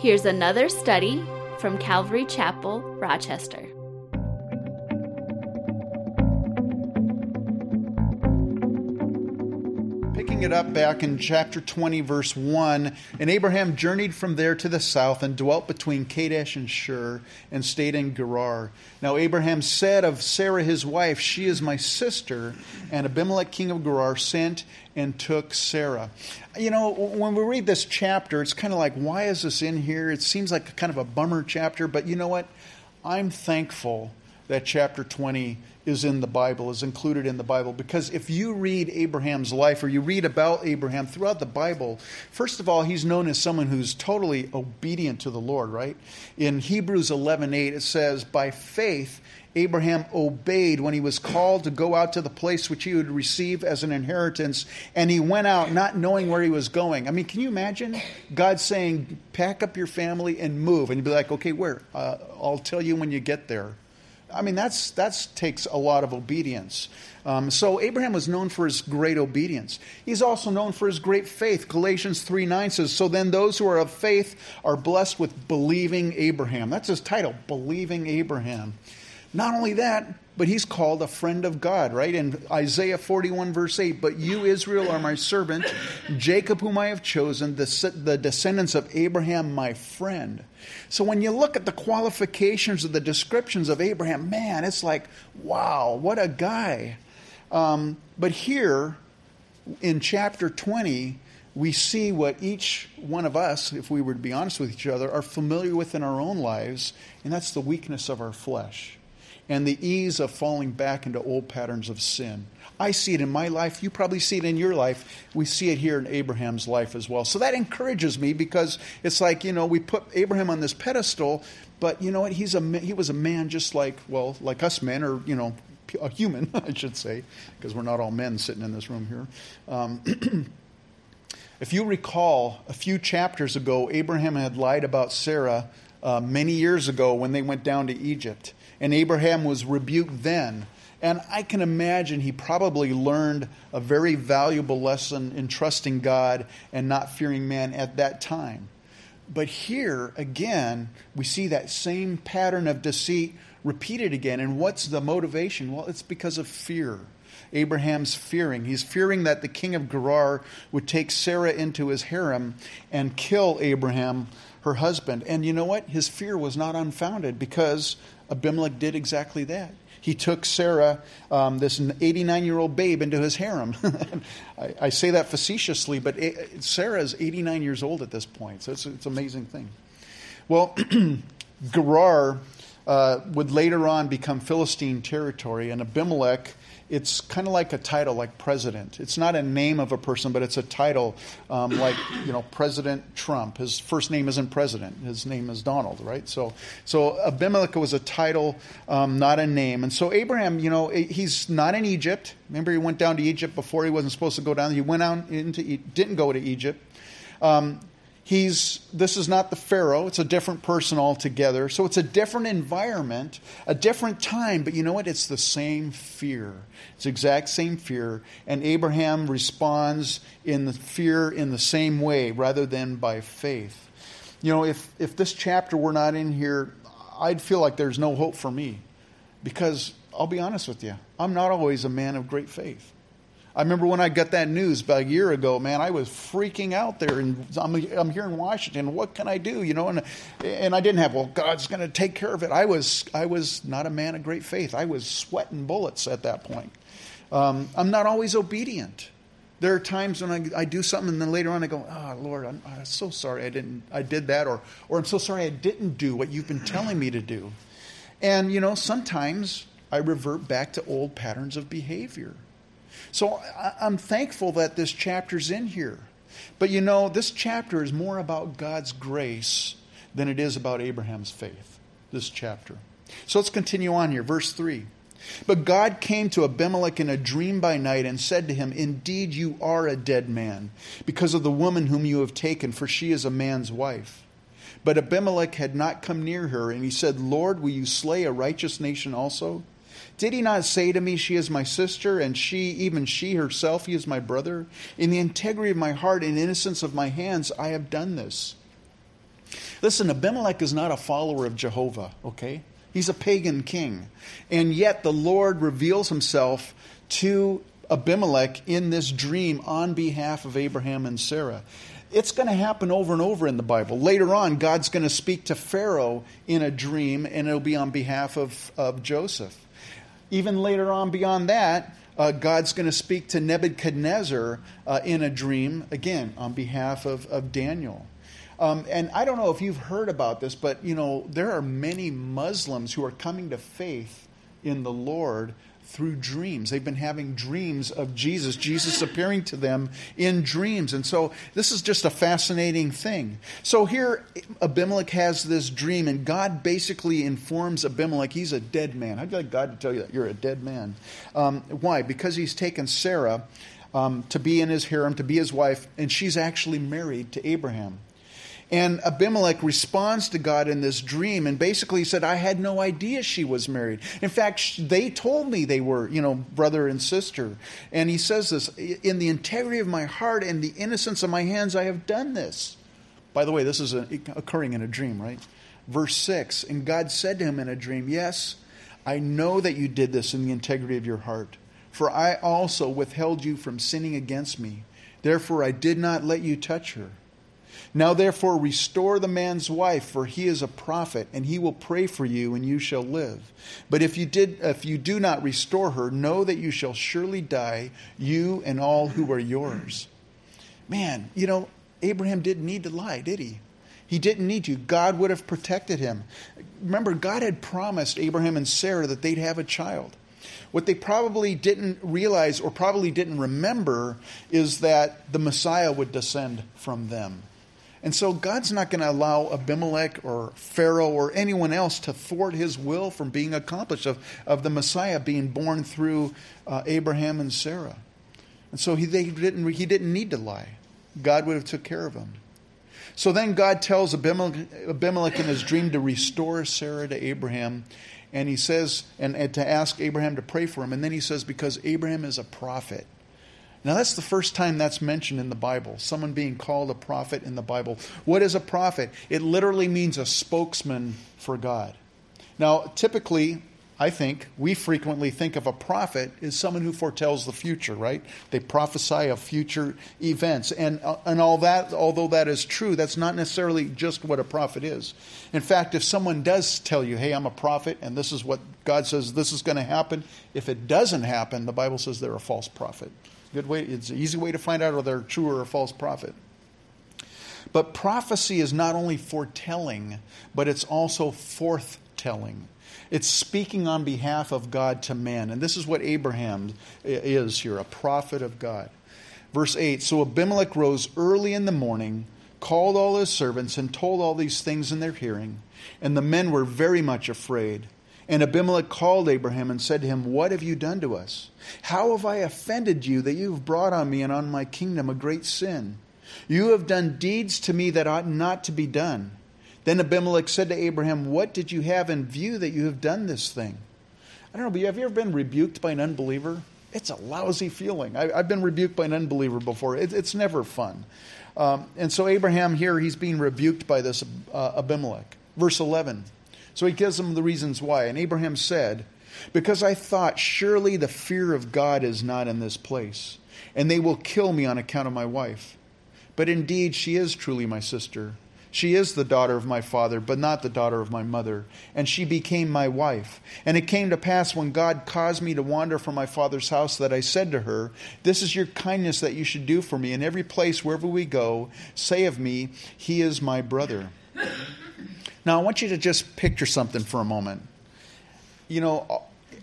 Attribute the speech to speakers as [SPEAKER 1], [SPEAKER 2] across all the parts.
[SPEAKER 1] Here's another study from Calvary Chapel, Rochester.
[SPEAKER 2] Picking it up back in chapter 20, verse 1, and Abraham journeyed from there to the south and dwelt between Kadesh and Shur and stayed in Gerar. Now Abraham said of Sarah his wife, She is my sister. And Abimelech king of Gerar sent and took Sarah. You know, when we read this chapter, it's kind of like, why is this in here? It seems like kind of a bummer chapter, but you know what? I'm thankful that chapter 20 is in the Bible, is included in the Bible. Because if you read Abraham's life or you read about Abraham throughout the Bible, first of all, he's known as someone who's totally obedient to the Lord, right? In Hebrews 11:8 it says, "By faith Abraham obeyed when he was called to go out to the place which he would receive as an inheritance, and he went out not knowing where he was going. I mean, can you imagine God saying, Pack up your family and move? And you'd be like, Okay, where? Uh, I'll tell you when you get there. I mean, that's that takes a lot of obedience. Um, so Abraham was known for his great obedience. He's also known for his great faith. Galatians 3 9 says, So then those who are of faith are blessed with believing Abraham. That's his title, Believing Abraham. Not only that, but he's called a friend of God, right? In Isaiah 41, verse 8, But you, Israel, are my servant, Jacob, whom I have chosen, the, the descendants of Abraham, my friend. So when you look at the qualifications of the descriptions of Abraham, man, it's like, wow, what a guy. Um, but here in chapter 20, we see what each one of us, if we were to be honest with each other, are familiar with in our own lives, and that's the weakness of our flesh and the ease of falling back into old patterns of sin. I see it in my life. You probably see it in your life. We see it here in Abraham's life as well. So that encourages me because it's like, you know, we put Abraham on this pedestal, but you know what? He's a, he was a man just like, well, like us men, or, you know, a human, I should say, because we're not all men sitting in this room here. Um, if you recall, a few chapters ago, Abraham had lied about Sarah uh, many years ago when they went down to Egypt and Abraham was rebuked then. And I can imagine he probably learned a very valuable lesson in trusting God and not fearing man at that time. But here, again, we see that same pattern of deceit repeated again. And what's the motivation? Well, it's because of fear. Abraham's fearing. He's fearing that the king of Gerar would take Sarah into his harem and kill Abraham, her husband. And you know what? His fear was not unfounded because Abimelech did exactly that. He took Sarah, um, this 89 year old babe, into his harem. I, I, say that facetiously, but Sarah is 89 years old at this point, so it's, it's an amazing thing. Well, Gerar uh, would later on become Philistine territory, and Abimelech it's kind of like a title, like president. It's not a name of a person, but it's a title, um, like you know, President Trump. His first name isn't president; his name is Donald, right? So, so Abimelech was a title, um, not a name. And so Abraham, you know, he's not in Egypt. Remember, he went down to Egypt before he wasn't supposed to go down. He went out into, didn't go to Egypt. Um, he's this is not the pharaoh. It's a different person altogether. So it's a different environment a different time but you know what? It's the same fear. It's exact same fear. And abraham responds in the fear in the same way rather than by faith. You know if if this chapter were not in here i'd feel like there's no hope for me. Because i'll be honest with you i'm not always a man of great faith I remember when I got that news about a year ago, man, I was freaking out there. And I'm, I'm here in Washington. What can I do? You know, and, and I didn't have, well, God's going to take care of it. I was, I was not a man of great faith. I was sweating bullets at that point. Um, I'm not always obedient. There are times when I, I do something and then later on I go, oh, Lord, I'm, I'm so sorry I didn't, I did that. Or, or I'm so sorry I didn't do what you've been telling me to do. And, you know, sometimes I revert back to old patterns of behavior. So I'm thankful that this chapter's in here. But you know, this chapter is more about God's grace than it is about Abraham's faith, this chapter. So let's continue on here. Verse 3. But God came to Abimelech in a dream by night and said to him, Indeed, you are a dead man, because of the woman whom you have taken, for she is a man's wife. But Abimelech had not come near her, and he said, Lord, will you slay a righteous nation also? Did he not say to me, She is my sister, and she, even she herself, he is my brother? In the integrity of my heart and innocence of my hands, I have done this. Listen, Abimelech is not a follower of Jehovah, okay? He's a pagan king. And yet the Lord reveals himself to Abimelech in this dream on behalf of Abraham and Sarah. It's going to happen over and over in the Bible. Later on, God's going to speak to Pharaoh in a dream, and it'll be on behalf of, of Joseph. Even later on, beyond that, uh, God's going to speak to Nebuchadnezzar uh, in a dream, again, on behalf of, of Daniel. Um, and I don't know if you've heard about this, but you know there are many Muslims who are coming to faith in the Lord through dreams. They've been having dreams of Jesus, Jesus appearing to them in dreams. And so this is just a fascinating thing. So here Abimelech has this dream, and God basically informs Abimelech he's a dead man. I'd like God to tell you that you're a dead man. Um, why? Because he's taken Sarah um, to be in his harem, to be his wife, and she's actually married to Abraham. And Abimelech responds to God in this dream and basically said, I had no idea she was married. In fact, they told me they were, you know, brother and sister. And he says this In the integrity of my heart and the innocence of my hands, I have done this. By the way, this is a, occurring in a dream, right? Verse 6 And God said to him in a dream, Yes, I know that you did this in the integrity of your heart, for I also withheld you from sinning against me. Therefore, I did not let you touch her. Now therefore restore the man's wife, for he is a prophet, and he will pray for you, and you shall live. But if you did if you do not restore her, know that you shall surely die, you and all who are yours. Man, you know, Abraham didn't need to lie, did he? He didn't need to. God would have protected him. Remember, God had promised Abraham and Sarah that they'd have a child. What they probably didn't realize or probably didn't remember is that the Messiah would descend from them. And so God's not going to allow Abimelech or Pharaoh or anyone else to thwart his will from being accomplished, of, of the Messiah being born through uh, Abraham and Sarah. And so he, they didn't, he didn't need to lie. God would have took care of him. So then God tells Abimelech, Abimelech in his dream to restore Sarah to Abraham. And he says, and, and to ask Abraham to pray for him. And then he says, because Abraham is a prophet. Now, that's the first time that's mentioned in the Bible, someone being called a prophet in the Bible. What is a prophet? It literally means a spokesman for God. Now, typically, I think we frequently think of a prophet as someone who foretells the future, right? They prophesy of future events. And, uh, and all that, although that is true, that's not necessarily just what a prophet is. In fact, if someone does tell you, hey, I'm a prophet, and this is what God says this is going to happen, if it doesn't happen, the Bible says they're a false prophet. Good way, it's an easy way to find out whether they're true or a false prophet. But prophecy is not only foretelling, but it's also forthtelling. It's speaking on behalf of God to man. And this is what Abraham is here, a prophet of God. Verse 8 So Abimelech rose early in the morning, called all his servants, and told all these things in their hearing. And the men were very much afraid. And Abimelech called Abraham and said to him, What have you done to us? How have I offended you that you have brought on me and on my kingdom a great sin? You have done deeds to me that ought not to be done. Then Abimelech said to Abraham, What did you have in view that you have done this thing? I don't know, but have you ever been rebuked by an unbeliever? It's a lousy feeling. I, have been rebuked by an unbeliever before. It, it's never fun. Um, and so Abraham here, he's being rebuked by this uh, Abimelech. Verse 11. So he gives them the reasons why. And Abraham said, Because I thought, surely the fear of God is not in this place, and they will kill me on account of my wife. But indeed, she is truly my sister. She is the daughter of my father, but not the daughter of my mother. And she became my wife. And it came to pass when God caused me to wander from my father's house that I said to her, This is your kindness that you should do for me. In every place, wherever we go, say of me, He is my brother. Now, I want you to just picture something for a moment. You know,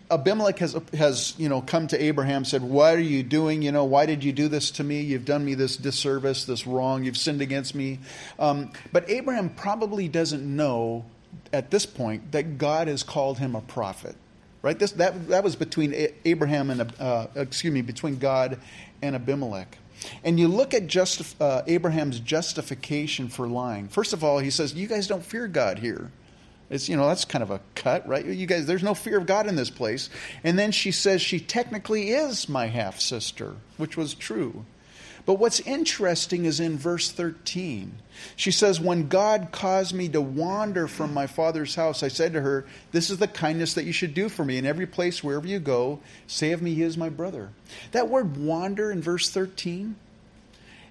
[SPEAKER 2] Abimelech has, has you know, come to Abraham said, What are you doing? You know, why did you do this to me? You've done me this disservice, this wrong. You've sinned against me. Um, but Abraham probably doesn't know at this point that God has called him a prophet. Right? This, that, that was between Abraham and, uh, excuse me, between God and Abimelech. And you look at just, uh, Abraham's justification for lying. First of all, he says, You guys don't fear God here. It's, you know, that's kind of a cut, right? You guys, there's no fear of God in this place. And then she says she technically is my half sister, which was true. But what's interesting is in verse 13. She says, When God caused me to wander from my father's house, I said to her, This is the kindness that you should do for me. In every place, wherever you go, say of me, He is my brother. That word wander in verse 13,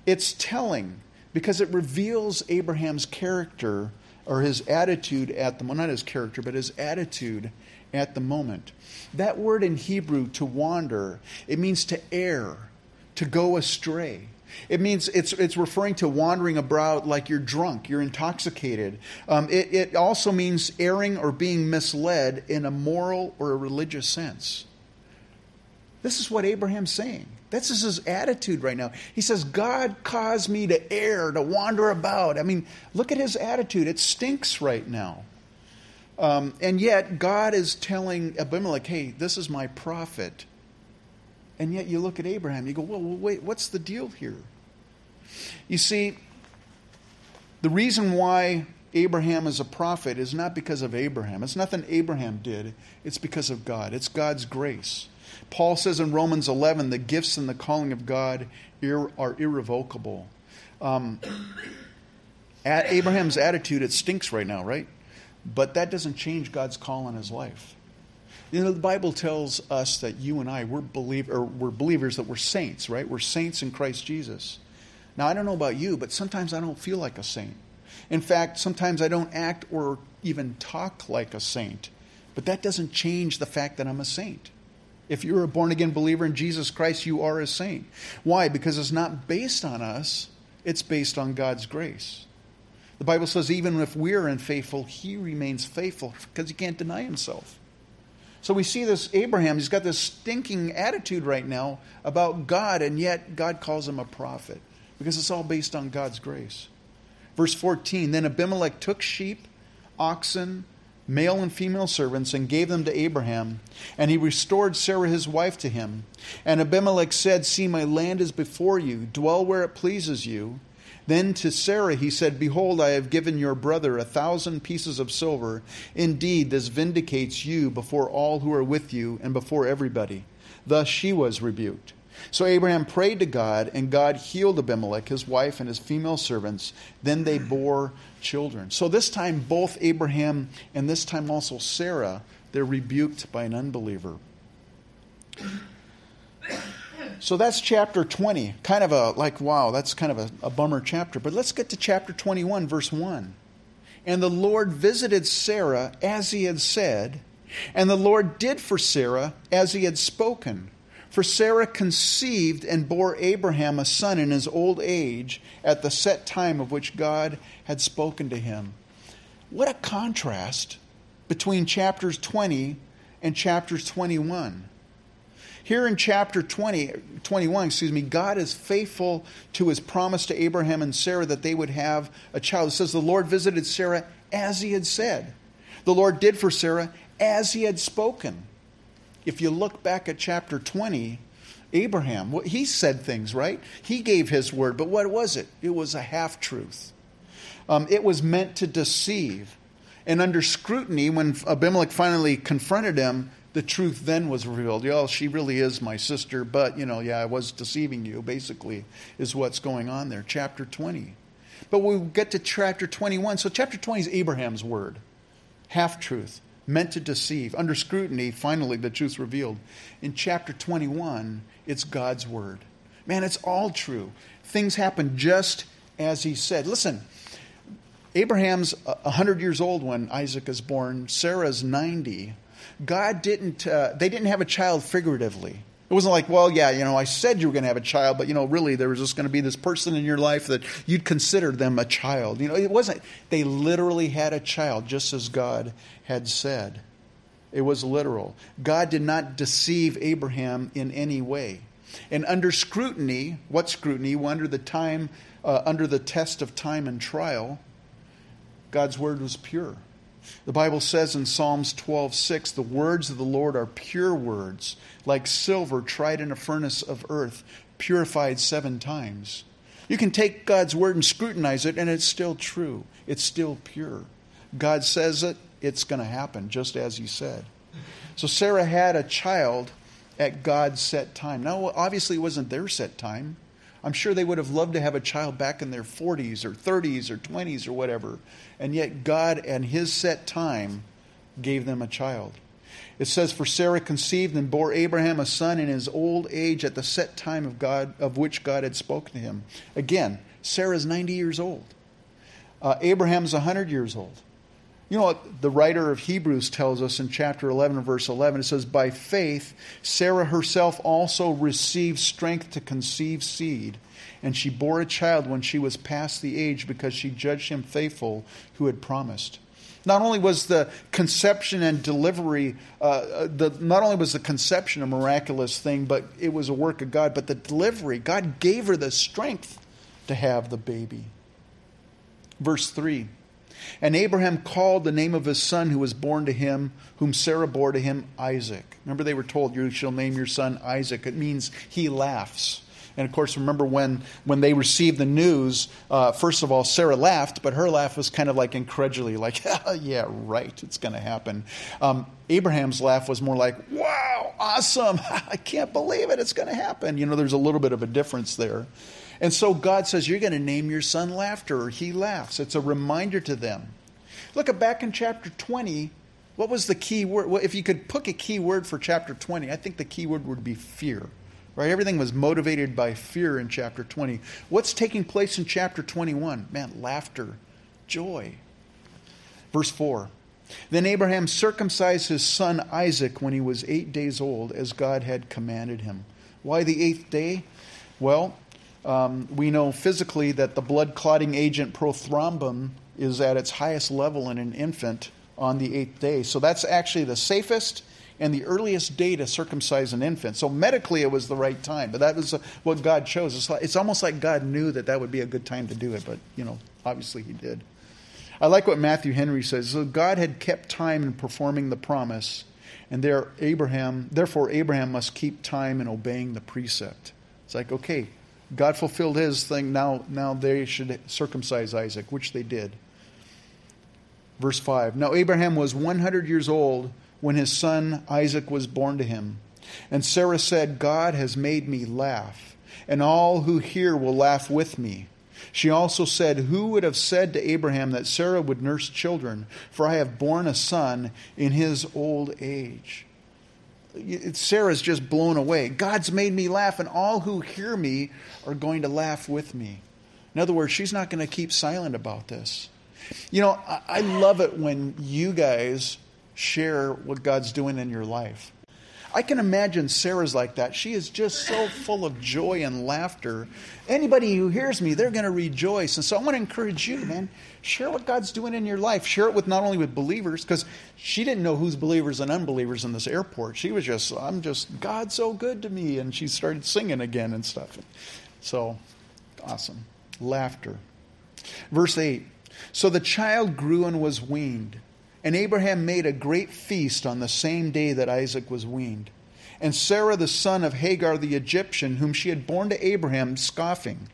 [SPEAKER 2] it's telling because it reveals Abraham's character or his attitude at the well, not his character, but his attitude at the moment. That word in Hebrew, to wander, it means to err, to go astray. It means it's, it's referring to wandering about like you're drunk, you're intoxicated. Um, it, it also means erring or being misled in a moral or a religious sense. This is what Abraham's saying. This is his attitude right now. He says, God caused me to err, to wander about. I mean, look at his attitude. It stinks right now. Um, and yet, God is telling Abimelech, hey, this is my prophet. And yet, you look at Abraham, you go, well, wait, what's the deal here? You see, the reason why Abraham is a prophet is not because of Abraham. It's nothing Abraham did, it's because of God. It's God's grace. Paul says in Romans 11, the gifts and the calling of God are irrevocable. Um, Abraham's attitude, it stinks right now, right? But that doesn't change God's call on his life. You know, the Bible tells us that you and I, we're, believe, or we're believers, that we're saints, right? We're saints in Christ Jesus. Now, I don't know about you, but sometimes I don't feel like a saint. In fact, sometimes I don't act or even talk like a saint. But that doesn't change the fact that I'm a saint. If you're a born again believer in Jesus Christ, you are a saint. Why? Because it's not based on us, it's based on God's grace. The Bible says, even if we're unfaithful, he remains faithful because he can't deny himself. So we see this Abraham, he's got this stinking attitude right now about God, and yet God calls him a prophet because it's all based on God's grace. Verse 14 Then Abimelech took sheep, oxen, male and female servants, and gave them to Abraham. And he restored Sarah his wife to him. And Abimelech said, See, my land is before you, dwell where it pleases you. Then to Sarah he said, Behold, I have given your brother a thousand pieces of silver. Indeed, this vindicates you before all who are with you and before everybody. Thus she was rebuked. So Abraham prayed to God, and God healed Abimelech, his wife, and his female servants. Then they bore children. So this time, both Abraham and this time also Sarah, they're rebuked by an unbeliever. So that's chapter 20. Kind of a, like, wow, that's kind of a, a bummer chapter. But let's get to chapter 21, verse 1. And the Lord visited Sarah as he had said, and the Lord did for Sarah as he had spoken. For Sarah conceived and bore Abraham a son in his old age at the set time of which God had spoken to him. What a contrast between chapters 20 and chapters 21. Here in chapter 20, 21, excuse me, God is faithful to his promise to Abraham and Sarah that they would have a child. It says the Lord visited Sarah as he had said. The Lord did for Sarah as he had spoken if you look back at chapter 20, Abraham, he said things, right? He gave his word, but what was it? It was a half truth. Um, it was meant to deceive. And under scrutiny, when Abimelech finally confronted him, the truth then was revealed. Yeah, she really is my sister, but, you know, yeah, I was deceiving you, basically, is what's going on there. Chapter 20. But we get to chapter 21. So, chapter 20 is Abraham's word, half truth meant to deceive. Under scrutiny, finally, the truth's revealed. In chapter 21, it's God's word. Man, it's all true. Things happen just as he said. Listen, Abraham's 100 years old when Isaac is born, Sarah's 90. God didn't, uh, they didn't have a child figuratively. It wasn't like, well, yeah, you know, I said you were going to have a child, but, you know, really there was just going to be this person in your life that you'd consider them a child. You know, it wasn't. They literally had a child, just as God had said. It was literal. God did not deceive Abraham in any way. And under scrutiny, what scrutiny? Well, under the time, uh, under the test of time and trial, God's word was pure. The Bible says in Psalms 12:6, "The words of the Lord are pure words, like silver tried in a furnace of earth, purified 7 times." You can take God's word and scrutinize it and it's still true. It's still pure. God says it, it's going to happen just as he said. So Sarah had a child at God's set time. Now, obviously, it wasn't their set time. I'm sure they would have loved to have a child back in their 40s or 30s or 20s or whatever. And yet, God, and His set time, gave them a child. It says, For Sarah conceived and bore Abraham a son in his old age at the set time of God, of which God had spoken to him. Again, Sarah's 90 years old. Uh, Abraham's 100 years old. You know what the writer of Hebrews tells us in chapter 11, verse 11? It says, By faith, Sarah herself also received strength to conceive seed, and she bore a child when she was past the age because she judged him faithful who had promised. Not only was the conception and delivery, uh, uh the, not only was the conception a miraculous thing, but it was a work of God, but the delivery, God gave her the strength to have the baby. Verse 3 and Abraham called the name of his son who was born to him, whom Sarah bore to him, Isaac. Remember, they were told, You shall name your son Isaac. It means he laughs. And of course, remember when, when they received the news, uh, first of all, Sarah laughed, but her laugh was kind of like incredulity, like, yeah, right, it's going to happen. Um, Abraham's laugh was more like, wow, awesome, I can't believe it, it's going to happen. You know, there's a little bit of a difference there. And so God says, You're going to name your son Laughter, or he laughs. It's a reminder to them. Look at back in chapter 20. What was the key word? Well, if you could pick a key word for chapter 20, I think the key word would be fear. Right? Everything was motivated by fear in chapter 20. What's taking place in chapter 21? Man, laughter, joy. Verse 4. Then Abraham circumcised his son Isaac when he was eight days old, as God had commanded him. Why the eighth day? Well, um, we know physically that the blood clotting agent prothrombin is at its highest level in an infant on the eighth day. So that's actually the safest and the earliest day to circumcise an infant. So medically, it was the right time, but that was what God chose. It's, like, it's almost like God knew that that would be a good time to do it, but you know, obviously He did. I like what Matthew Henry says. So God had kept time in performing the promise, and there Abraham, therefore Abraham must keep time in obeying the precept. It's like, okay, God fulfilled his thing. Now, now they should circumcise Isaac, which they did. Verse 5 Now Abraham was 100 years old when his son Isaac was born to him. And Sarah said, God has made me laugh, and all who hear will laugh with me. She also said, Who would have said to Abraham that Sarah would nurse children? For I have borne a son in his old age. Sarah's just blown away. God's made me laugh, and all who hear me are going to laugh with me. In other words, she's not going to keep silent about this. You know, I love it when you guys share what God's doing in your life. I can imagine Sarah's like that. She is just so full of joy and laughter. Anybody who hears me, they're going to rejoice. And so I want to encourage you, man, share what God's doing in your life. Share it with not only with believers, because she didn't know who's believers and unbelievers in this airport. She was just, I'm just, God's so good to me. And she started singing again and stuff. So awesome. Laughter. Verse 8 So the child grew and was weaned. And Abraham made a great feast on the same day that Isaac was weaned. And Sarah, the son of Hagar the Egyptian, whom she had borne to Abraham, scoffing.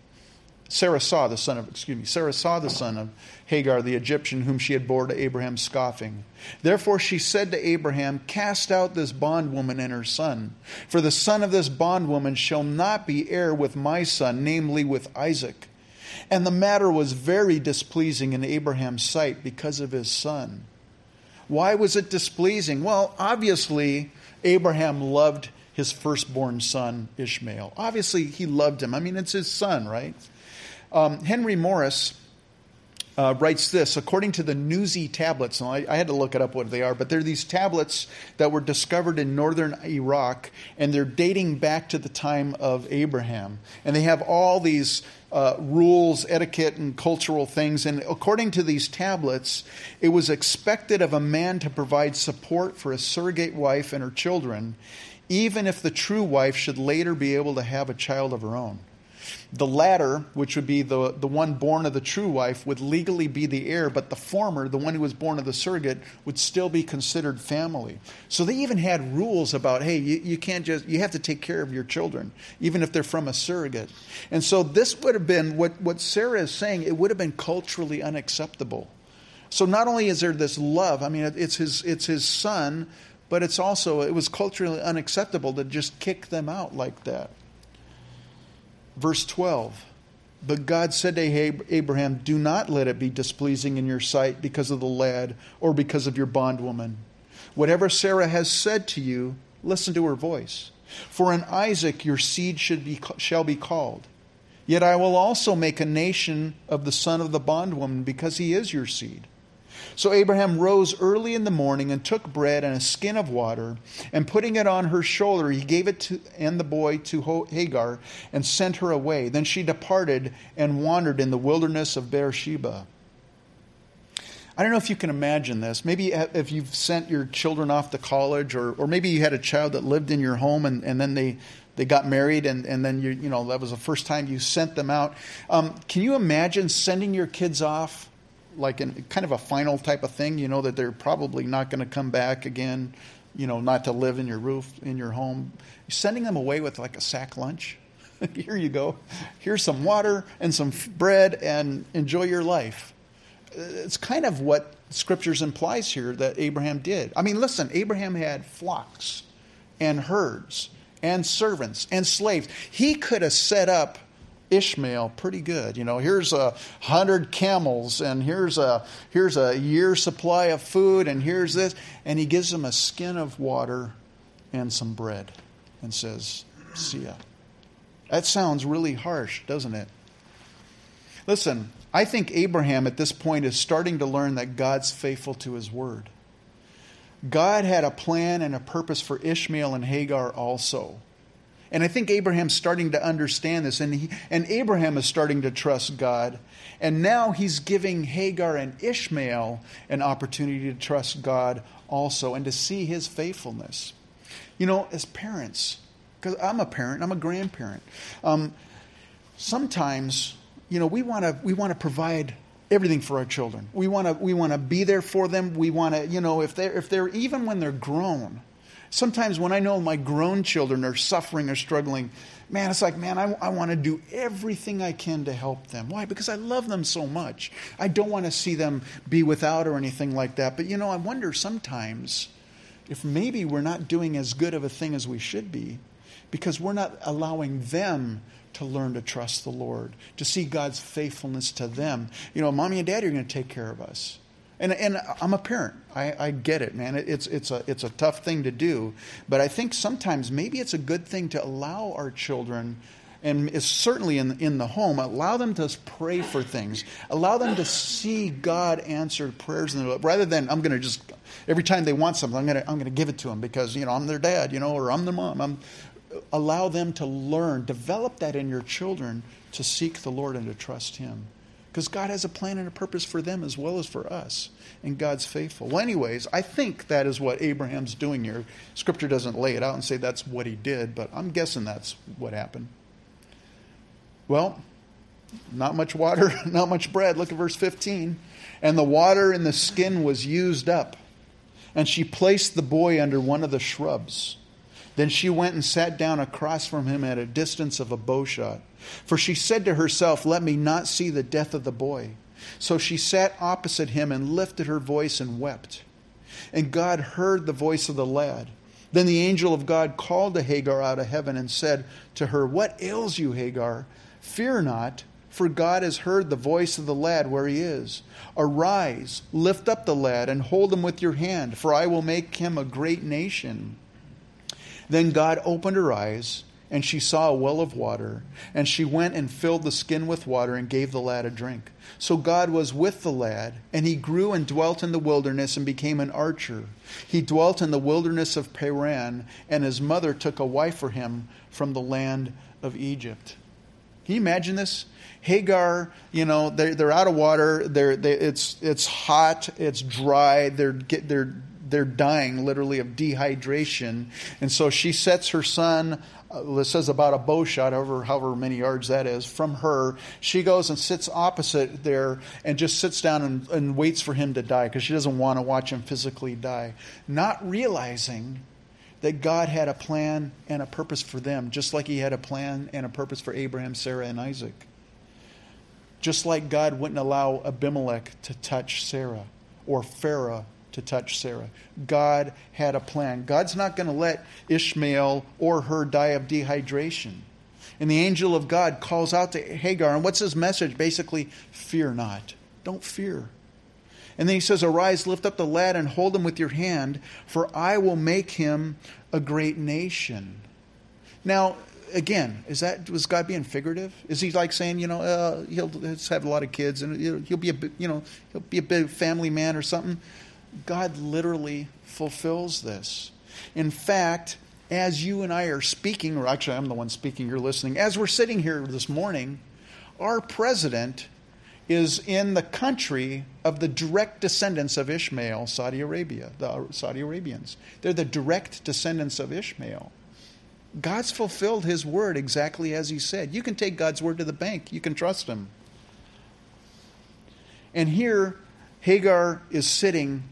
[SPEAKER 2] Sarah saw the son of, excuse me, Sarah saw the son of Hagar the Egyptian, whom she had borne to Abraham, scoffing. Therefore she said to Abraham, Cast out this bondwoman and her son, for the son of this bondwoman shall not be heir with my son, namely with Isaac. And the matter was very displeasing in Abraham's sight because of his son. Why was it displeasing? Well, obviously, Abraham loved his firstborn son, Ishmael. Obviously, he loved him. I mean, it's his son, right? Um, Henry Morris uh, writes this according to the Nuzi tablets, and I, I, had to look it up what they are, but they're these tablets that were discovered in northern Iraq, and they're dating back to the time of Abraham. And they have all these uh, rules, etiquette, and cultural things. And according to these tablets, it was expected of a man to provide support for a surrogate wife and her children, even if the true wife should later be able to have a child of her own. The latter, which would be the, the one born of the true wife, would legally be the heir, but the former, the one who was born of the surrogate, would still be considered family. So they even had rules about, hey, you, you can't just, you have to take care of your children, even if they're from a surrogate. And so this would have been, what, what Sarah is saying, it would have been culturally unacceptable. So not only is there this love, I mean, it's his, it's his son, but it's also, it was culturally unacceptable to just kick them out like that. Verse 12. But God said to Abraham, Do not let it be displeasing in your sight because of the lad or because of your bondwoman. Whatever Sarah has said to you, listen to her voice. For in Isaac your seed should be, shall be called. Yet I will also make a nation of the son of the bondwoman, because he is your seed. So Abraham rose early in the morning and took bread and a skin of water, and putting it on her shoulder, he gave it to, and the boy to Hagar and sent her away. Then she departed and wandered in the wilderness of Beersheba. I don't know if you can imagine this. Maybe if you've sent your children off to college, or, or maybe you had a child that lived in your home and, and then they, they got married and, and then you, you know that was the first time you sent them out. Um, can you imagine sending your kids off like in kind of a final type of thing? You know that they're probably not going to come back again, you know, not to live in your roof, in your home. Sending them away with like a sack lunch. Here you go. Here's some water and some bread and enjoy your life uh, it's kind of what scriptures implies here that Abraham did. I mean, listen, Abraham had flocks and herds and servants and slaves. He could have set up Ishmael pretty good. You know, here's a hundred camels and here's a here's a year supply of food and here's this and he gives him a skin of water and some bread and says, "See ya." That sounds really harsh, doesn't it? Listen, I think Abraham at this point is starting to learn that God's faithful to his word. God had a plan and a purpose for Ishmael and Hagar also. And I think Abraham's starting to understand this, and, he, and Abraham is starting to trust God. And now he's giving Hagar and Ishmael an opportunity to trust God also and to see his faithfulness. You know, as parents, because I'm a parent, I'm a grandparent, um, sometimes you know, we want to we want to provide everything for our children. We want to we want to be there for them. We want to, you know, if they're if they're even when they're grown. Sometimes when I know my grown children are suffering or struggling, man, it's like, man, I, I want to do everything I can to help them. Why? Because I love them so much. I don't want to see them be without or anything like that. But, you know, I wonder sometimes if maybe we're not doing as good of a thing as we should be because we're not allowing them to learn to trust the Lord, to see God's faithfulness to them. You know, mommy and daddy are going to take care of us. And, and I'm a parent. I, I get it, man. It's, it's, a, it's a tough thing to do. But I think sometimes maybe it's a good thing to allow our children, and certainly in, in the home, allow them to pray for things. Allow them to see God answer prayers. In their, rather than, I'm going to just, every time they want something, I'm going to, I'm going to give it to them because, you know, I'm their dad, you know, or I'm their mom. I'm, allow them to learn, develop that in your children to seek the Lord and to trust Him. Because God has a plan and a purpose for them as well as for us, and God's faithful. Well, anyways, I think that is what Abraham's doing here. Scripture doesn't lay it out and say that's what he did, but I'm guessing that's what happened. Well, not much water, not much bread. Look at verse 15. And the water in the skin was used up, and she placed the boy under one of the shrubs. Then she went and sat down across from him at a distance of a bowshot. For she said to herself, Let me not see the death of the boy. So she sat opposite him and lifted her voice and wept. And God heard the voice of the lad. Then the angel of God called to Hagar out of heaven and said to her, What ails you, Hagar? Fear not, for God has heard the voice of the lad where he is. Arise, lift up the lad, and hold him with your hand, for I will make him a great nation. Then God opened her eyes, and she saw a well of water, and she went and filled the skin with water and gave the lad a drink. So God was with the lad, and he grew and dwelt in the wilderness and became an archer. He dwelt in the wilderness of Paran, and his mother took a wife for him from the land of Egypt. Can you imagine this? Hagar, you know, they're, they're out of water. They're, they, it's, it's hot. It's dry. They're, get, they're they're dying literally of dehydration. And so she sets her son, uh, says about a bow shot, however, however many yards that is, from her. She goes and sits opposite there and just sits down and, and waits for him to die because she doesn't want to watch him physically die. Not realizing that God had a plan and a purpose for them, just like He had a plan and a purpose for Abraham, Sarah, and Isaac. Just like God wouldn't allow Abimelech to touch Sarah or Pharaoh to touch Sarah. God had a plan. God's not going to let Ishmael or her die of dehydration. And the angel of God calls out to Hagar. And what's his message? Basically, fear not. Don't fear. And then he says, Arise, lift up the lad, and hold him with your hand, for I will make him a great nation. Now, again, is that was God being figurative? Is he like saying, you know, uh, he'll have a lot of kids and he'll be a you know he'll be a big family man or something? God literally fulfills this. In fact, as you and I are speaking, or actually I'm the one speaking, you're listening. As we're sitting here this morning, our president is in the country of the direct descendants of Ishmael, Saudi Arabia, the Saudi Arabians. They're the direct descendants of Ishmael. God's fulfilled his word exactly as he said. You can take God's word to the bank, you can trust him. And here, Hagar is sitting,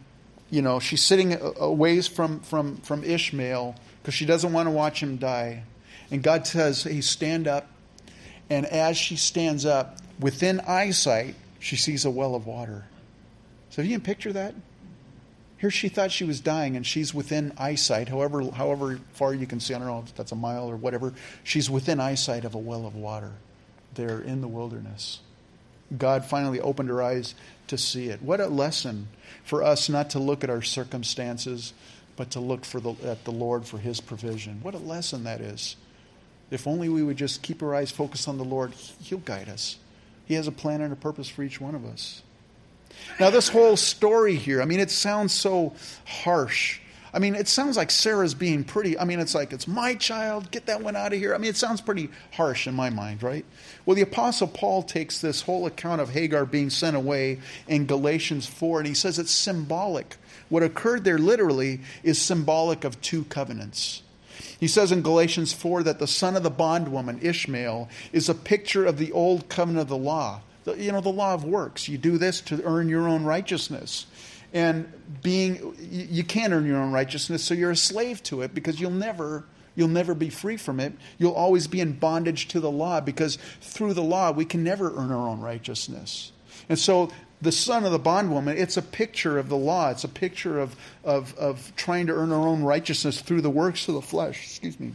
[SPEAKER 2] you know, she's sitting a ways from, from, from Ishmael because she doesn't want to watch him die. And God says, Hey, stand up. And as she stands up, within eyesight, she sees a well of water. So, you can picture that? Here she thought she was dying, and she's within eyesight, however, however far you can see. I don't know if that's a mile or whatever. She's within eyesight of a well of water there in the wilderness. God finally opened her eyes to see it. What a lesson for us not to look at our circumstances, but to look for the, at the Lord for His provision. What a lesson that is. If only we would just keep our eyes focused on the Lord, He'll guide us. He has a plan and a purpose for each one of us. Now, this whole story here, I mean, it sounds so harsh. I mean, it sounds like Sarah's being pretty. I mean, it's like, it's my child, get that one out of here. I mean, it sounds pretty harsh in my mind, right? Well, the Apostle Paul takes this whole account of Hagar being sent away in Galatians 4, and he says it's symbolic. What occurred there literally is symbolic of two covenants. He says in Galatians 4 that the son of the bondwoman, Ishmael, is a picture of the old covenant of the law the, you know, the law of works. You do this to earn your own righteousness. And being, you can't earn your own righteousness, so you're a slave to it because you'll never, you'll never be free from it. You'll always be in bondage to the law because through the law we can never earn our own righteousness. And so the son of the bondwoman, it's a picture of the law. It's a picture of, of, of trying to earn our own righteousness through the works of the flesh. Excuse me.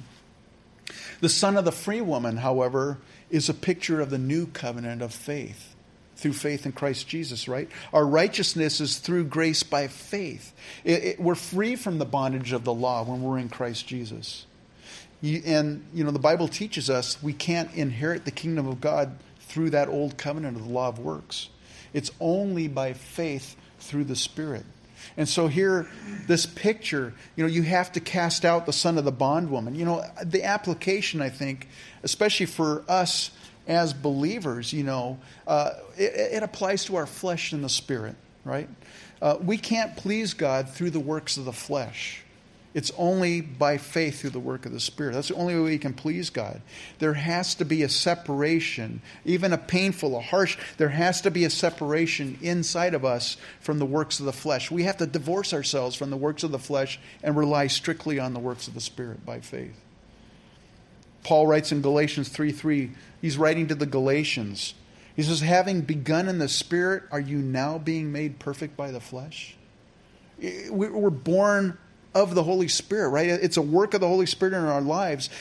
[SPEAKER 2] The son of the free woman, however, is a picture of the new covenant of faith through faith in Christ Jesus, right? Our righteousness is through grace by faith. It, it, we're free from the bondage of the law when we're in Christ Jesus. You, and, you know, the Bible teaches us we can't inherit the kingdom of God through that old covenant of the law of works. It's only by faith through the Spirit. And so here, this picture, you know, you have to cast out the son of the bondwoman. You know, the application, I think, especially for us as believers, you know, uh, it, it, applies to our flesh and the spirit, right? Uh, we can't please God through the works of the flesh. It's only by faith through the work of the Spirit. That's the only way we can please God. There has to be a separation, even a painful, a harsh, there has to be a separation inside of us from the works of the flesh. We have to divorce ourselves from the works of the flesh and rely strictly on the works of the Spirit by faith. Paul writes in Galatians 3 3, he's writing to the Galatians. He says, Having begun in the Spirit, are you now being made perfect by the flesh? We're born of the Holy Spirit, right? It's a work of the Holy Spirit in our lives.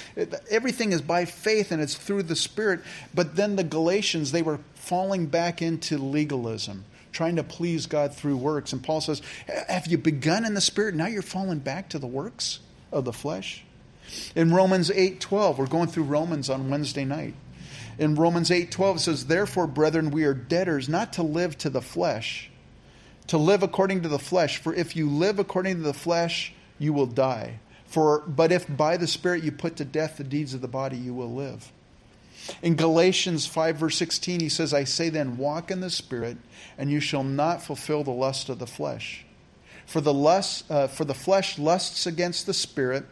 [SPEAKER 2] Everything is by faith and it's through the Spirit. But then the Galatians, they were falling back into legalism, trying to please God through works. And Paul says, Have you begun in the Spirit? Now you're falling back to the works of the flesh. In Romans 8:12, we're going through Romans on Wednesday night. In Romans 8:12 it says, "Therefore, brethren, we are debtors not to live to the flesh, to live according to the flesh, for if you live according to the flesh, you will die. For, but if by the Spirit you put to death the deeds of the body, you will live. In Galatians 5, verse 16, he says, I say then, walk in the Spirit, and you shall not fulfill the lust of the flesh. For the, lust, uh, for the flesh lusts against the Spirit,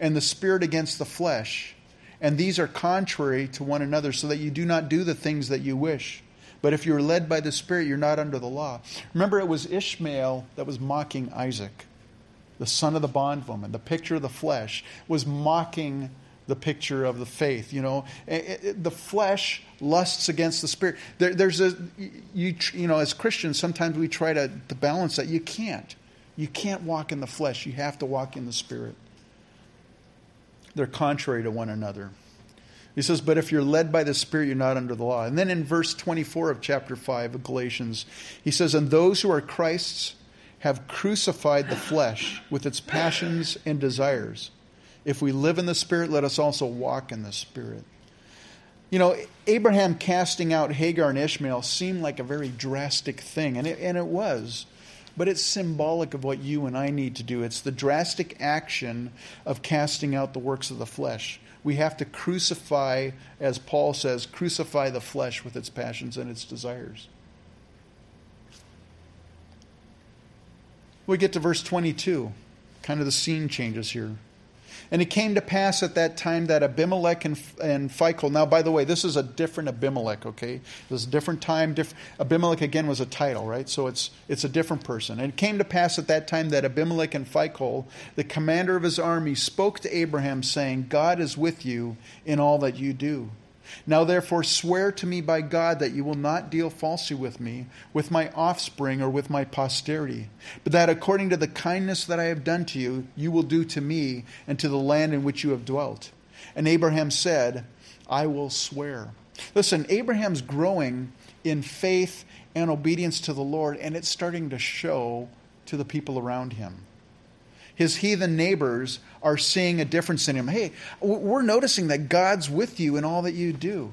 [SPEAKER 2] and the Spirit against the flesh. And these are contrary to one another, so that you do not do the things that you wish. But if you're led by the Spirit, you're not under the law. Remember, it was Ishmael that was mocking Isaac the son of the bondwoman, the picture of the flesh, was mocking the picture of the faith. You know, it, it, the flesh lusts against the spirit. There, there's a, you, you know, as Christians, sometimes we try to, to balance that. You can't. You can't walk in the flesh. You have to walk in the spirit. They're contrary to one another. He says, But if you're led by the Spirit, you're not under the law. And then in verse 24 of chapter 5 of Galatians, he says, And those who are Christ's have crucified the flesh with its passions and desires. If we live in the Spirit, let us also walk in the Spirit. You know, Abraham casting out Hagar and Ishmael seemed like a very drastic thing, and it, and it was. But it's symbolic of what you and I need to do. It's the drastic action of casting out the works of the flesh. We have to crucify, as Paul says, crucify the flesh with its passions and its desires. We get to verse 22. Kind of the scene changes here. And it came to pass at that time that Abimelech and, and Phicol, now by the way, this is a different Abimelech, okay? This is a different time. Diff, Abimelech again was a title, right? So it's, it's a different person. And it came to pass at that time that Abimelech and Phicol, the commander of his army, spoke to Abraham, saying, God is with you in all that you do. Now, therefore, swear to me by God that you will not deal falsely with me, with my offspring, or with my posterity, but that according to the kindness that I have done to you, you will do to me and to the land in which you have dwelt. And Abraham said, I will swear. Listen, Abraham's growing in faith and obedience to the Lord, and it's starting to show to the people around him his heathen neighbors are seeing a difference in him. Hey, we're noticing that God's with you in all that you do.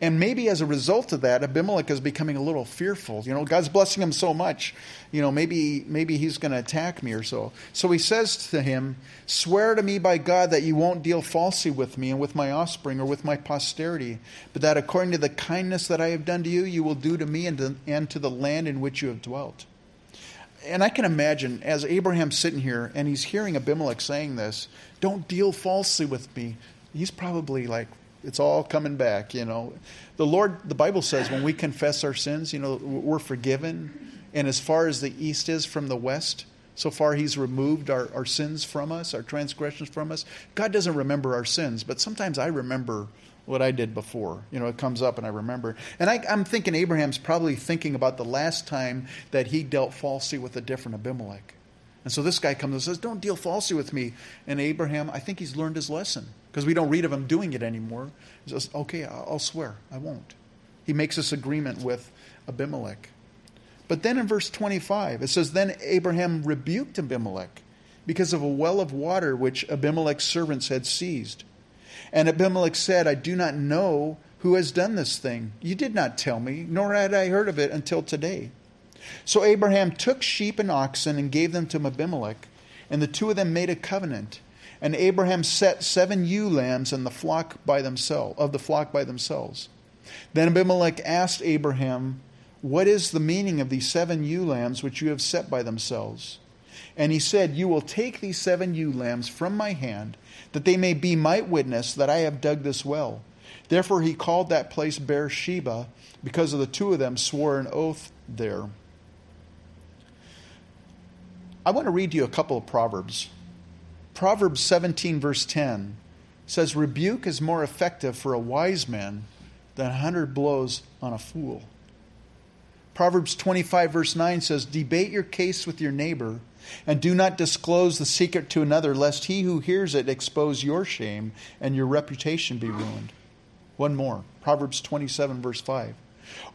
[SPEAKER 2] And maybe as a result of that, Abimelech is becoming a little fearful. You know, God's blessing him so much, you know, maybe maybe he's going to attack me or so. So he says to him, "Swear to me by God that you won't deal falsely with me and with my offspring or with my posterity, but that according to the kindness that I have done to you, you will do to me and to, and to the land in which you have dwelt." And I can imagine as Abraham's sitting here and he's hearing Abimelech saying this, don't deal falsely with me. He's probably like, it's all coming back, you know. The Lord, the Bible says when we confess our sins, you know, we're forgiven. And as far as the east is from the west, so far he's removed our, our sins from us, our transgressions from us. God doesn't remember our sins, but sometimes I remember what I did before. You know, it comes up and I remember. And I, am thinking Abraham's probably thinking about the last time that he dealt falsely with a different Abimelech. And so this guy comes and says, Don't deal falsely with me. And Abraham, I think he's learned his lesson because we don't read of him doing it anymore. He says, Okay, I'll swear, I won't. He makes this agreement with Abimelech. But then in verse 25, it says, Then Abraham rebuked Abimelech because of a well of water which Abimelech's servants had seized. And Abimelech said, I do not know who has done this thing. You did not tell me, nor had I heard of it until today. So Abraham took sheep and oxen and gave them to Abimelech, and the two of them made a covenant. And Abraham set seven ewe lambs in the flock by themselves of the flock by themselves. Then Abimelech asked Abraham, What is the meaning of these seven ewe lambs which you have set by themselves? And he said, You will take these seven ewe lambs from my hand that they may be my witness that I have dug this well. Therefore he called that place Beersheba, because of the two of them swore an oath there. I want to read you a couple of Proverbs. Proverbs 17, verse 10 says, Rebuke is more effective for a wise man than a hundred blows on a fool. Proverbs 25, verse 9 says, Debate your case with your neighbor and do not disclose the secret to another, lest he who hears it expose your shame and your reputation be ruined. One more Proverbs 27, verse 5.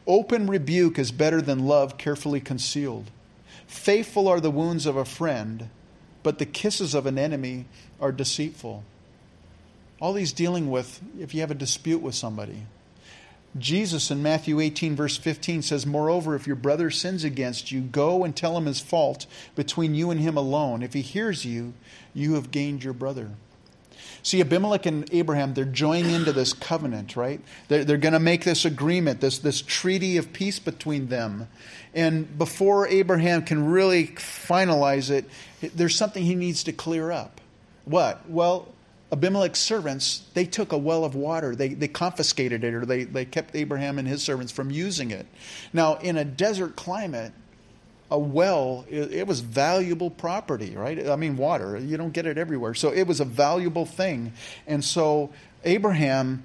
[SPEAKER 2] Open rebuke is better than love carefully concealed. Faithful are the wounds of a friend, but the kisses of an enemy are deceitful. All these dealing with if you have a dispute with somebody. Jesus in Matthew 18, verse 15 says, Moreover, if your brother sins against you, go and tell him his fault between you and him alone. If he hears you, you have gained your brother. See, Abimelech and Abraham, they're joining into this covenant, right? They're, they're going to make this agreement, this, this treaty of peace between them. And before Abraham can really finalize it, there's something he needs to clear up. What? Well, Abimelech's servants, they took a well of water. They, they confiscated it or they, they kept Abraham and his servants from using it. Now, in a desert climate, a well, it, it, was valuable property, right? I mean, water, you don't get it everywhere. So it was a valuable thing. And so Abraham,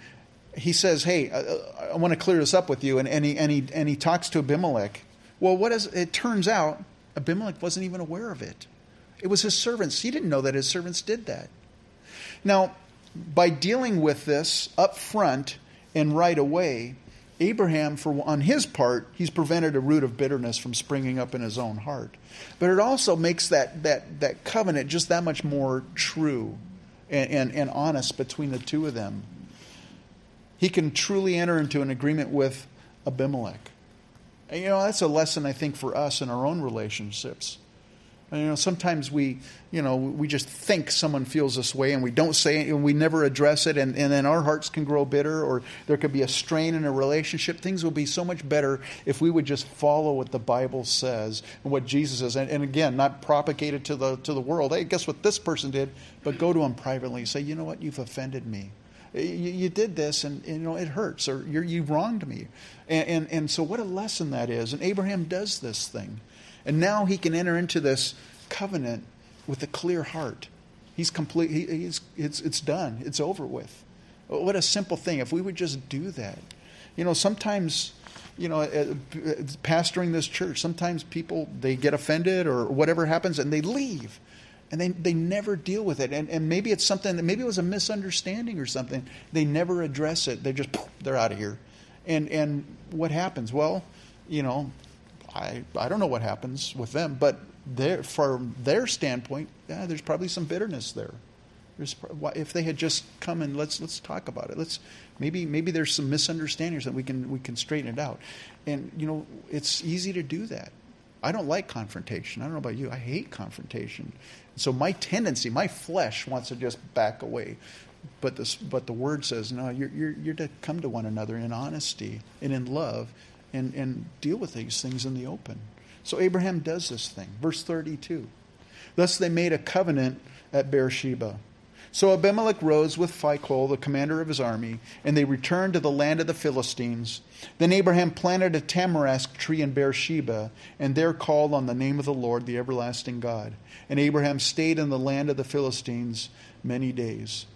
[SPEAKER 2] he says, Hey, uh, uh, I, I want to clear this up with you. And, and, he, and, he, and he talks to Abimelech. Well, what is, it turns out Abimelech wasn't even aware of it. It was his servants. He didn't know that his servants did that. Now, by dealing with this up front and right away, Abraham, for on his part, he's prevented a root of bitterness from springing up in his own heart. But it also makes that that that covenant just that much more true and, and, and honest between the two of them. He can truly enter into an agreement with Abimelech. And, you know, that's a lesson I think for us in our own relationships. You know, sometimes we, you know, we just think someone feels this way and we don't say it and we never address it and, and then our hearts can grow bitter or there could be a strain in a relationship. Things will be so much better if we would just follow what the Bible says and what Jesus says. And, and again, not propagate it to the, to the world. Hey, guess what this person did? But go to them privately and say, you know what, you've offended me. You, you did this and, and, you know, it hurts or you wronged me. And, and, and so what a lesson that is. And Abraham does this thing. And now he can enter into this covenant with a clear heart. He's complete. He, he's, it's, it's done. It's over with. What a simple thing. If we would just do that. You know, sometimes, you know, uh, pastoring this church, sometimes people, they get offended or whatever happens and they leave. And they, they never deal with it. And, and maybe it's something maybe it was a misunderstanding or something. They never address it. They just, they're out of here. And, and what happens? Well, you know, I, I don't know what happens with them, but from their standpoint, yeah, there's probably some bitterness there. There's, if they had just come and let's let's talk about it. Let's maybe maybe there's some misunderstandings that we can we can straighten it out. And you know, it's easy to do that. I don't like confrontation. I don't know about you. I hate confrontation. So my tendency, my flesh wants to just back away. But this, but the word says, no, you're, you're, you're to come to one another in honesty and in love and, and deal with these things in the open. So Abraham does this thing. Verse 32. Thus they made a covenant at Beersheba. So Abimelech rose with Phicol, the commander of his army, and they returned to the land of the Philistines. Then Abraham planted a tamarisk tree in Beersheba, and there called on the name of the Lord, the everlasting God. And Abraham stayed in the land of the Philistines many days.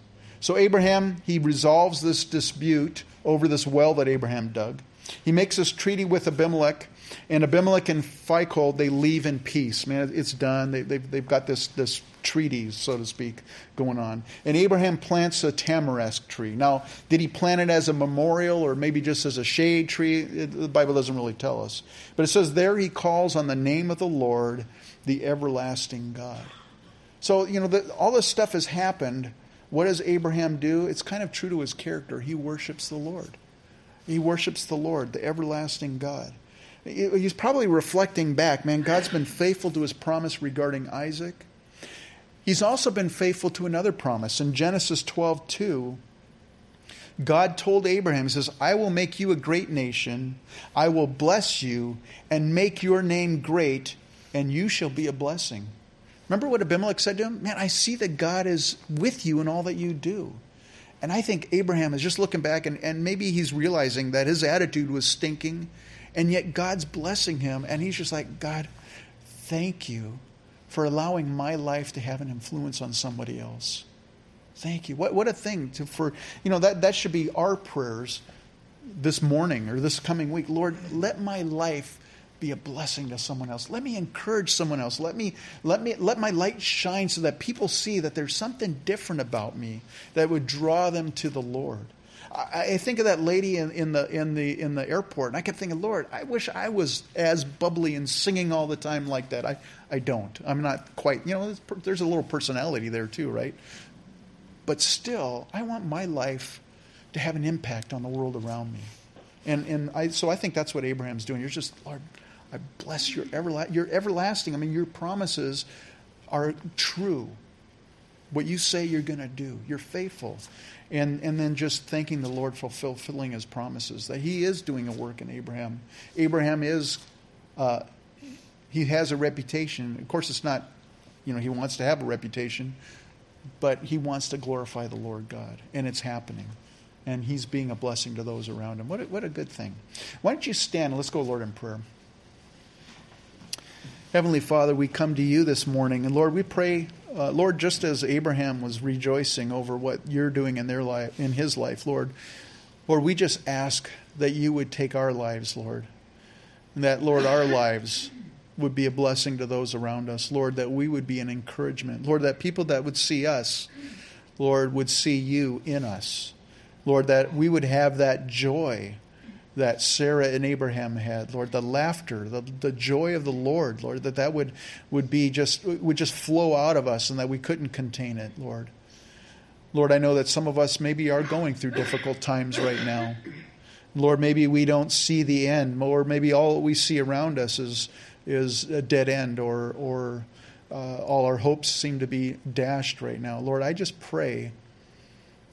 [SPEAKER 2] So Abraham, he resolves this dispute over this well that Abraham dug. He makes this treaty with Abimelech and Abimelech and Phicol, they leave in peace. Man, it's done. They, they've, they've got this, this treaty, so to speak, going on. And Abraham plants a tamarisk tree. Now, did he plant it as a memorial or maybe just as a shade tree? It, the Bible doesn't really tell us. But it says there he calls on the name of the Lord, the everlasting God. So, you know, the, all this stuff has happened. What does Abraham do? It's kind of true to his character. He worships the Lord. He worships the Lord, the everlasting God. He's probably reflecting back, man, God's been faithful to his promise regarding Isaac. He's also been faithful to another promise. In Genesis 12, 2, God told Abraham, He says, I will make you a great nation, I will bless you, and make your name great, and you shall be a blessing. Remember what Abimelech said to him? Man, I see that God is with you in all that you do. And I think Abraham is just looking back, and, and maybe he's realizing that his attitude was stinking and yet God's blessing him, and he's just like, God, thank you for allowing my life to have an influence on somebody else. Thank you. What, what a thing to, for, you know, that, that should be our prayers this morning or this coming week. Lord, let my life be a blessing to someone else. Let me encourage someone else. Let me let me let my light shine so that people see that there's something different about me that would draw them to the Lord. I, think of that lady in, in, the in the in the airport, and I kept thinking, Lord, I wish I was as bubbly and singing all the time like that. I I don't. I'm not quite. You know, there's, there's a little personality there too, right? But still, I want my life to have an impact on the world around me, and and I so I think that's what Abraham's doing. You're just Lord, I bless your everlasting. Your everlasting. I mean, your promises are true. What you say you're going to do, you're faithful and, and then just thanking the Lord for fulfilling his promises, that he is doing a work in Abraham. Abraham is, uh, he has a reputation. Of course, it's not, you know, he wants to have a reputation, but he wants to glorify the Lord God, and it's happening. And he's being a blessing to those around him. What a, what a good thing. Why don't you stand and let's go, Lord, in prayer. Heavenly Father, we come to you this morning, and Lord, we pray uh, Lord, just as Abraham was rejoicing over what you're doing in their life, in his life, Lord, Lord, we just ask that you would take our lives, Lord, and that, Lord, our lives would be a blessing to those around us, Lord, that we would be an encouragement, Lord, that people that would see us, Lord, would see you in us. Lord, that we would have that joy that Sarah and Abraham had, Lord, the laughter, the, the joy of the Lord, Lord, that that would, would be just, would just flow out of us and that we couldn't contain it, Lord. Lord, I know that some of us maybe are going through difficult times right now. Lord, maybe we don't see the end, or maybe all we see around us is, is a dead end, or, or uh, all our hopes seem to be dashed right now. Lord, I just pray,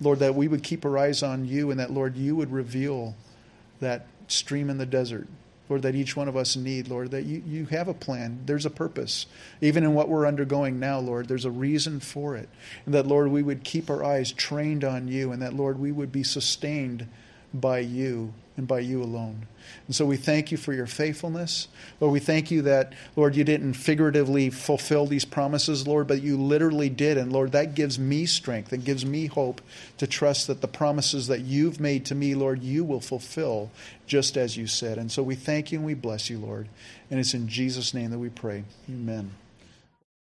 [SPEAKER 2] Lord, that we would keep our eyes on you and that, Lord, you would reveal that stream in the desert. Lord, that each one of us need, Lord, that you, you have a plan. There's a purpose. Even in what we're undergoing now, Lord, there's a reason for it. And that, Lord, we would keep our eyes trained on you and that, Lord, we would be sustained by you and by you alone. And so we thank you for your faithfulness. Lord, we thank you that, Lord, you didn't figuratively fulfill these promises, Lord, but you literally did. And Lord, that gives me strength and gives me hope to trust that the promises that you've made to me, Lord, you will fulfill just as you said. And so we thank you and we bless you, Lord. And it's in Jesus' name that we pray. Amen.